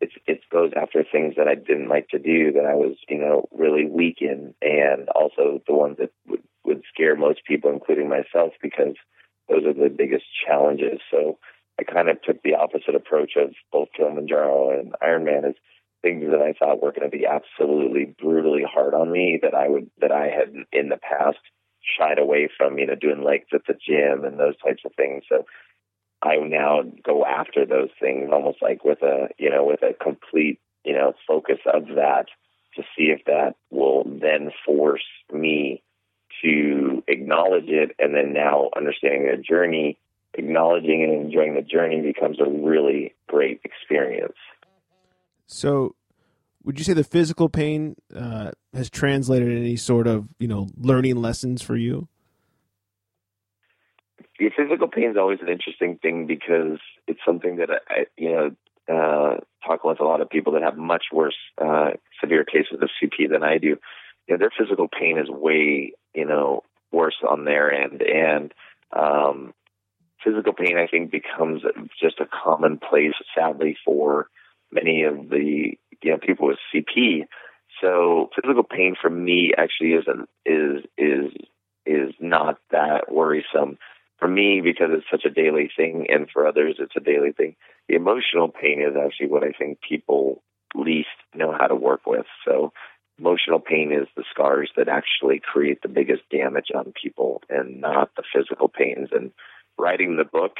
S2: it's it goes after things that I didn't like to do that I was you know really weak in, and also the ones that would would scare most people, including myself, because those are the biggest challenges. So I kind of took the opposite approach of both Kilimanjaro and Ironman is things that I thought were going to be absolutely brutally hard on me that I would that I had in the past shied away from, you know, doing legs at the gym and those types of things. So I now go after those things almost like with a you know with a complete you know focus of that to see if that will then force me to acknowledge it and then now understanding the journey acknowledging and enjoying the journey becomes a really great experience
S1: so, would you say the physical pain uh, has translated any sort of you know learning lessons for you?
S2: The physical pain is always an interesting thing because it's something that I, you know, uh, talk with a lot of people that have much worse uh, severe cases of CP than I do. You know, their physical pain is way, you know, worse on their end, and um, physical pain I think becomes just a commonplace, sadly, for many of the you know people with CP. So physical pain for me actually isn't is is is not that worrisome for me because it's such a daily thing, and for others it's a daily thing. The emotional pain is actually what I think people least know how to work with. So emotional pain is the scars that actually create the biggest damage on people and not the physical pains. And writing the book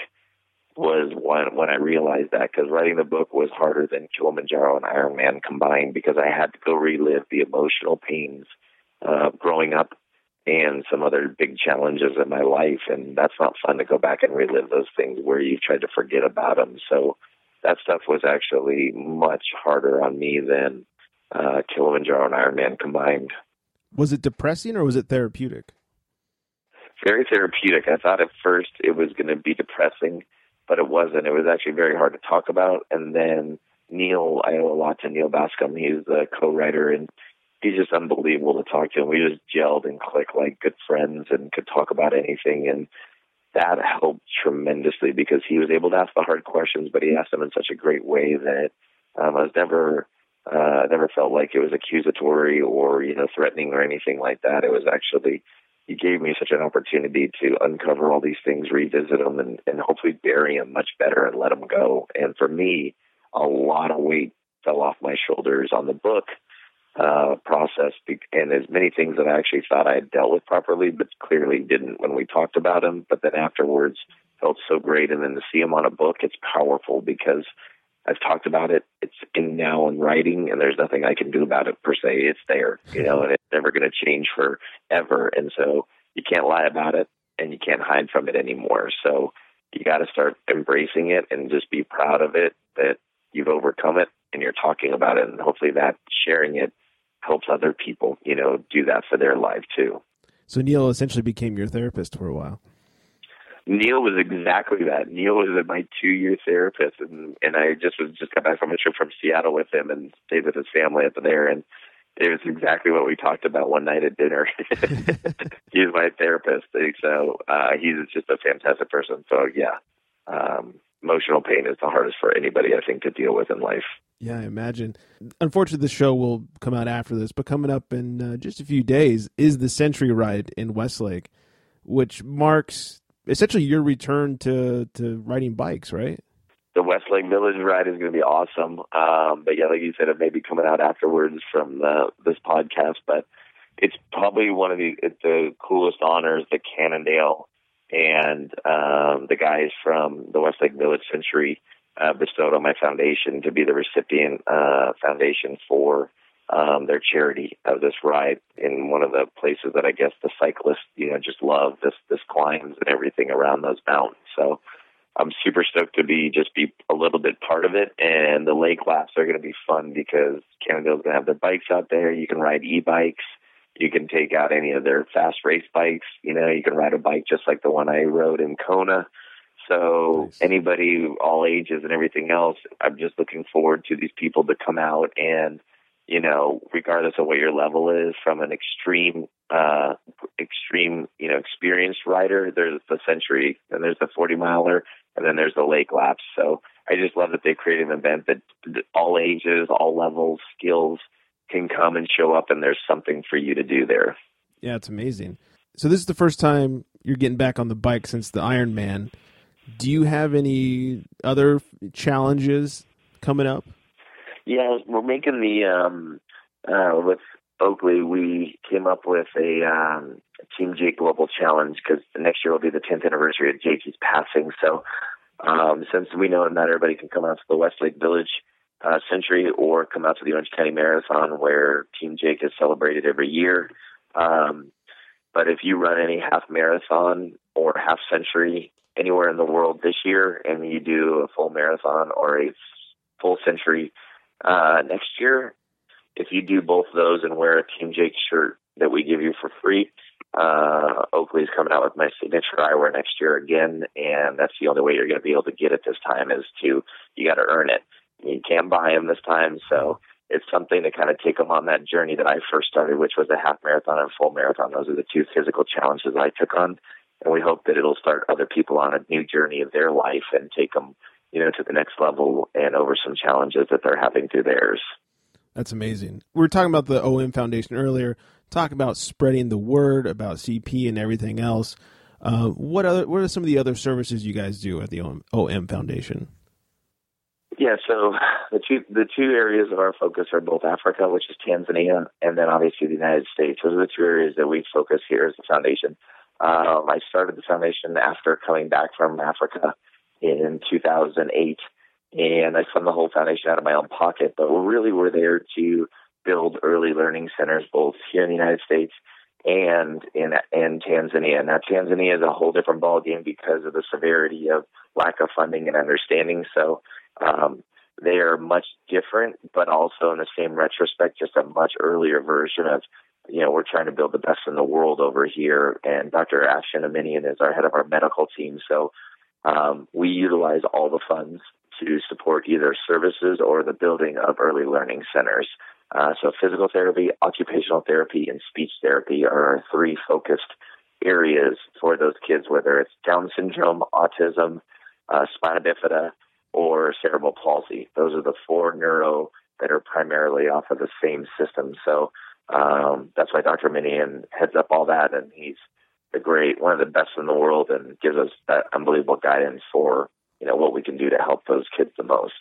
S2: was when when I realized that because writing the book was harder than Kilimanjaro and Iron Man combined because I had to go relive the emotional pains uh, growing up and some other big challenges in my life, and that's not fun to go back and relive those things where you tried to forget about them. So that stuff was actually much harder on me than uh, Kilimanjaro and Iron Man combined.
S1: Was it depressing or was it therapeutic?
S2: Very therapeutic. I thought at first it was going to be depressing, but it wasn't. It was actually very hard to talk about. And then Neal, I owe a lot to Neal Bascomb. He's the co-writer, and he's just unbelievable to talk to. And we just gelled and clicked like good friends, and could talk about anything. And that helped tremendously because he was able to ask the hard questions, but he asked them in such a great way that um, I was never uh, never felt like it was accusatory or you know threatening or anything like that. It was actually he gave me such an opportunity to uncover all these things, revisit them, and, and hopefully bury them much better and let them go. And for me, a lot of weight fell off my shoulders on the book uh, process, and as many things that I actually thought I had dealt with properly, but clearly didn't when we talked about them. But then afterwards, felt so great, and then to see them on a book, it's powerful because I've talked about it. It's in now in writing, and there's nothing I can do about it per se. It's there, you know, and it's never going to change forever. And so you can't lie about it, and you can't hide from it anymore. So you got to start embracing it and just be proud of it that you've overcome it and you're talking about it, and hopefully that sharing it helps other people, you know, do that for their life too.
S1: So Neal essentially became your therapist for a while.
S2: Neal was exactly that. Neal was my two year therapist and and I just was just got back from a trip from Seattle with him and stayed with his family up there and it was exactly what we talked about one night at dinner. he's my therapist. So uh he's just a fantastic person. So yeah. Um emotional pain is the hardest for anybody I think to deal with in life.
S1: Yeah, I imagine. Unfortunately, the show will come out after this, but coming up in uh, just a few days is the Century Ride in Westlake, which marks essentially your return to to riding bikes, right?
S2: The Westlake Village ride is going to be awesome. Um, but yeah, like you said, it may be coming out afterwards from the, this podcast. But it's probably one of the the coolest honors that Cannondale and um, the guys from the Westlake Village Century uh, bestowed on my foundation to be the recipient uh, foundation for um, their charity of this ride in one of the places that I guess the cyclists, you know, just love this this climbs and everything around those mountains. So I'm super stoked to be just be a little bit part of it. And the lake laps are going to be fun because Cannondale's going to have their bikes out there. You can ride e-bikes. You can take out any of their fast race bikes. You know, you can ride a bike just like the one I rode in Kona. So nice. anybody, all ages and everything else, I'm just looking forward to these people to come out and you know, regardless of what your level is, from an extreme, uh, extreme, you know, experienced rider, there's the century, and there's the 40 miler, and then there's the lake laps. So I just love that they created an event that all ages, all levels, skills can come and show up, and there's something for you to do there.
S1: Yeah, it's amazing. So this is the first time you're getting back on the bike since the Ironman. Do you have any other challenges coming up?
S2: Yeah, we're making the um, uh, with Oakley. We came up with a um, Team Jake Global Challenge because next year will be the 10th anniversary of Jakey's passing. So um, since we know not everybody can come out to the Westlake Village uh, Century or come out to the Orange County Marathon, where Team Jake is celebrated every year. Um, but if you run any half marathon or half century anywhere in the world this year, and you do a full marathon or a full century uh, next year, if you do both those and wear a Team Jake shirt that we give you for free, uh, Oakley's coming out with my signature eyewear next year again, and that's the only way you're going to be able to get it this time is to you got to earn it. You can't buy them this time, so it's something to kind of take them on that journey that I first started, which was a half marathon and full marathon. Those are the two physical challenges I took on, and we hope that it'll start other people on a new journey of their life and take them you know, to the next level and over some challenges that they're having through theirs.
S1: That's amazing. We were talking about the OM Foundation earlier. Talk about spreading the word about CP and everything else. Uh, what other? What are some of the other services you guys do at the OM, OM Foundation?
S2: Yeah, so the two the two areas of our focus are both Africa, which is Tanzania, and then obviously the United States. Those are the two areas that we focus here as the foundation. Um, I started the foundation after coming back from Africa in 2008, and I fund the whole foundation out of my own pocket. But we really were there to build early learning centers both here in the United States and in in Tanzania. Now Tanzania is a whole different ballgame because of the severity of lack of funding and understanding. So um, they are much different, but also in the same retrospect, just a much earlier version of you know, we're trying to build the best in the world over here. And Dr. Afshin Aminian is our head of our medical team. So um, we utilize all the funds to support either services or the building of early learning centers. Uh, so physical therapy, occupational therapy, and speech therapy are our three focused areas for those kids, whether it's Down syndrome, autism, uh, spina bifida, or cerebral palsy. Those are the four neuro that are primarily off of the same system. So um, that's why Dr. Aminian heads up all that, and he's the great, one of the best in the world, and gives us that unbelievable guidance for you know what we can do to help those kids the most.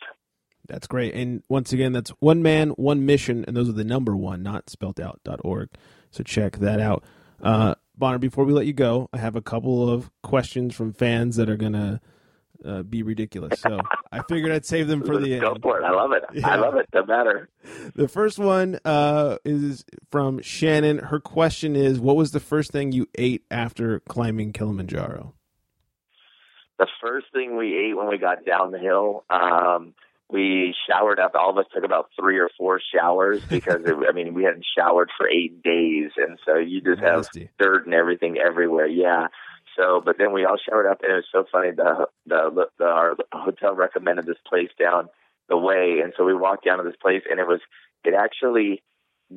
S1: That's great. And once again, that's one man, one mission, and those are the number one, not spelt out dot org. So check that out. Uh, Bonner, before we let you go, I have a couple of questions from fans that are to uh, be ridiculous. So I figured I'd save them for the end.
S2: Go for it. I love it. Yeah. I love it. No matter.
S1: The first one uh, is from Shannon. Her question is What was the first thing you ate after climbing Kilimanjaro?
S2: The first thing we ate when we got down the hill, um, we showered up. All of us took about three or four showers because it, I mean we hadn't showered for eight days, and so you just Nasty. have dirt and everything everywhere. Yeah. So, but then we all showered up, and it was so funny. The the, the our hotel recommended this place down the way, and so we walked down to this place, and it was it actually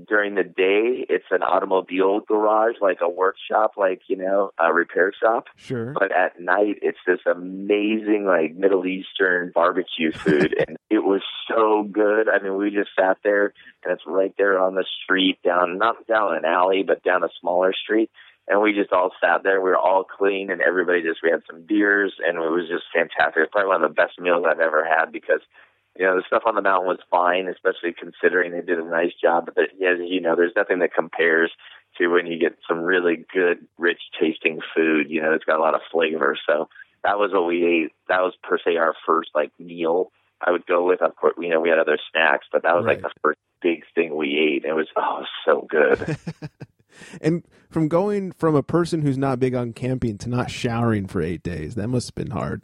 S2: during the day it's an automobile garage like a workshop like you know a repair shop
S1: sure
S2: but at night it's this amazing like middle eastern barbecue food and it was so good i mean we just sat there and it's right there on the street down not down an alley but down a smaller street and we just all sat there we were all clean and everybody just we had some beers and it was just fantastic it's probably one of the best meals i've ever had because you know, the stuff on the mountain was fine, especially considering they did a nice job. But as you know, there's nothing that compares to when you get some really good, rich tasting food. You know, it's got a lot of flavor. So that was what we ate. That was per se our first like meal. I would go with, of course, you know, we had other snacks, but that was right. like the first big thing we ate. It was oh, so good.
S1: and from going from a person who's not big on camping to not showering for eight days, that must have been hard.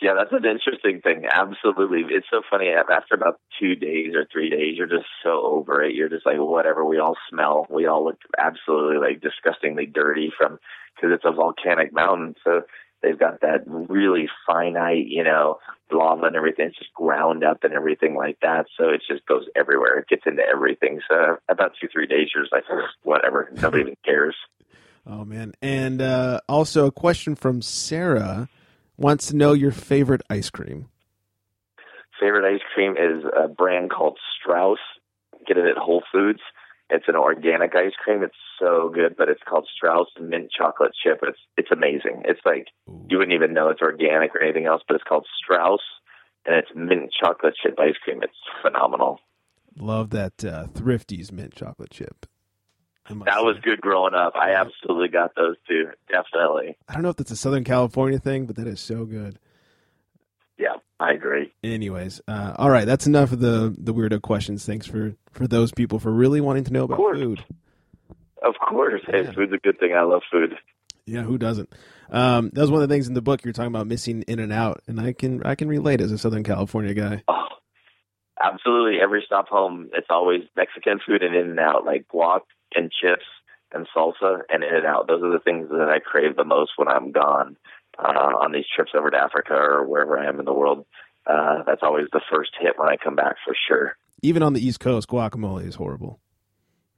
S2: Yeah, that's an interesting thing. Absolutely. It's so funny. After about two days or three days, you're just so over it. You're just like, whatever. We all smell. We all look absolutely like disgustingly dirty from, because it's a volcanic mountain. So they've got that really finite, you know, lava and everything. It's just ground up and everything like that. So it just goes everywhere. It gets into everything. So about two, three days, you're just like, whatever. Nobody even cares.
S1: Oh, man. And uh, also a question from Sarah wants to know your favorite ice cream.
S2: Favorite ice cream is a brand called Straus. Get it at Whole Foods. It's an organic ice cream. It's so good, but it's called Straus mint chocolate chip. It's it's amazing. It's like Ooh. you wouldn't even know it's organic or anything else, but it's called Straus, and it's mint chocolate chip ice cream. It's phenomenal.
S1: Love that uh, Thrifty's mint chocolate chip.
S2: That was good growing up. I absolutely got those too. Definitely.
S1: I don't know if that's a Southern California thing, but that is so good.
S2: Yeah, I agree.
S1: Anyways, uh, all right, that's enough of the the weirdo questions. Thanks for for those people for really wanting to know about food.
S2: Of course, yeah. hey, food's a good thing. I love food.
S1: Yeah, who doesn't? Um, that was one of the things in the book you're talking about missing In and Out, and I can I can relate as a Southern California guy.
S2: Oh, absolutely. Every stop home, it's always Mexican food and In and Out, like guac and chips and salsa and In and Out. Those are the things that I crave the most when I'm gone uh, on these trips over to Africa or wherever I am in the world. Uh, that's always the first hit when I come back for sure.
S1: Even on the East Coast, guacamole is horrible.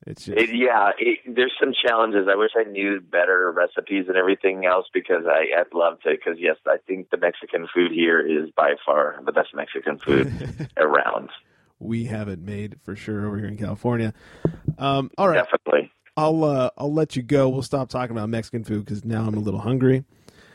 S1: It's just...
S2: it, yeah, it, there's some challenges. I wish I knew better recipes and everything else because I, I'd love to. Because yes, I think the Mexican food here is by far the best Mexican food around
S1: we have it made for sure over here in California. Um, all right,
S2: definitely.
S1: I'll uh, I'll let you go. We'll stop talking about Mexican food because now I'm a little hungry.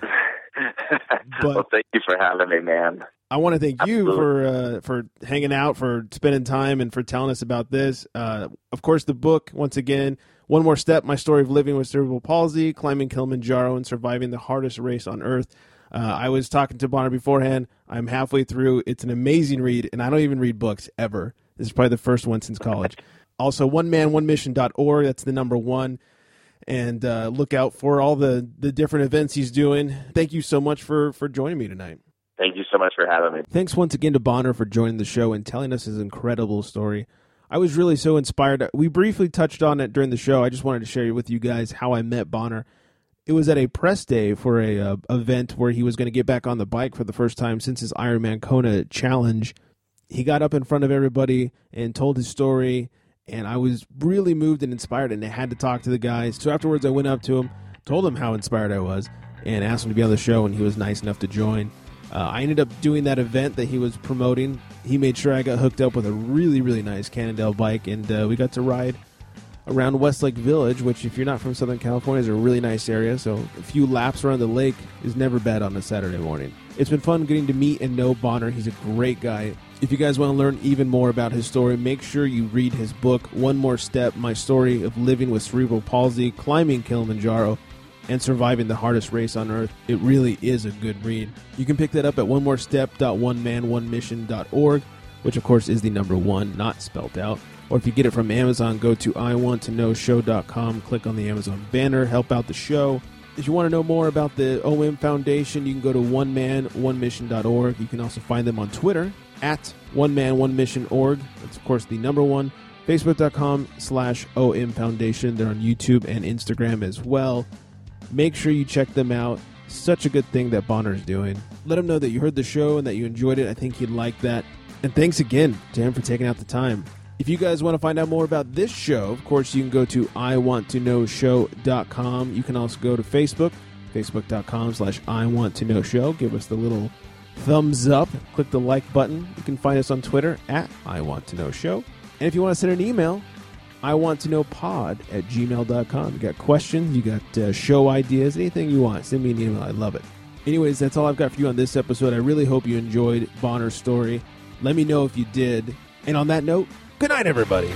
S2: but, well, thank you for having me, man.
S1: I want to thank you for uh, for hanging out, for spending time, and for telling us about this. Uh, of course, the book once again, one more step: my story of living with cerebral palsy, climbing Kilimanjaro, and surviving the hardest race on earth. Uh, I was talking to Bonner beforehand. I'm halfway through. It's an amazing read, and I don't even read books ever. This is probably the first one since college. also, one man, one mission.org. That's the number one. And uh, look out for all the, the different events he's doing. Thank you so much for, for joining me tonight.
S2: Thank you so much for having me.
S1: Thanks once again to Bonner for joining the show and telling us his incredible story. I was really so inspired. We briefly touched on it during the show. I just wanted to share with you guys how I met Bonner. It was at a press day for a uh, event where he was going to get back on the bike for the first time since his Ironman Kona challenge. He got up in front of everybody and told his story, and I was really moved and inspired, and I had to talk to the guys. So afterwards, I went up to him, told him how inspired I was, and asked him to be on the show, and he was nice enough to join. Uh, I ended up doing that event that he was promoting. He made sure I got hooked up with a really, really nice Cannondale bike, and uh, we got to ride around Westlake Village, which, if you're not from Southern California, is a really nice area. So a few laps around the lake is never bad on a Saturday morning. It's been fun getting to meet and know Bonner. He's a great guy. If you guys want to learn even more about his story, make sure you read his book, One More Step My Story of Living with Cerebral Palsy, Climbing Kilimanjaro, and Surviving the Hardest Race on Earth. It really is a good read. You can pick that up at onemorestep.oneman1mission.org, which of course is the number one, not spelt out. Or if you get it from Amazon, go to iwanttoknowshow.com, click on the Amazon banner, help out the show. If you want to know more about the OM Foundation, you can go to one oneman1mission.org. You can also find them on Twitter at oneman1mission.org. That's, of course, the number one. Facebook.com slash OM Foundation. They're on YouTube and Instagram as well. Make sure you check them out. Such a good thing that Bonner's doing. Let him know that you heard the show and that you enjoyed it. I think he'd like that. And thanks again to him for taking out the time. If you guys want to find out more about this show, of course, you can go to iwanttoknowshow.com. You can also go to Facebook, facebook.com slash iwanttoknowshow. Give us the little thumbs up. Click the like button. You can find us on Twitter at iwanttoknowshow. And if you want to send an email, I want to know pod at gmail.com. You got questions, you got uh, show ideas, anything you want, send me an email. I love it. Anyways, that's all I've got for you on this episode. I really hope you enjoyed Bonner's story. Let me know if you did. And on that note, good night, everybody.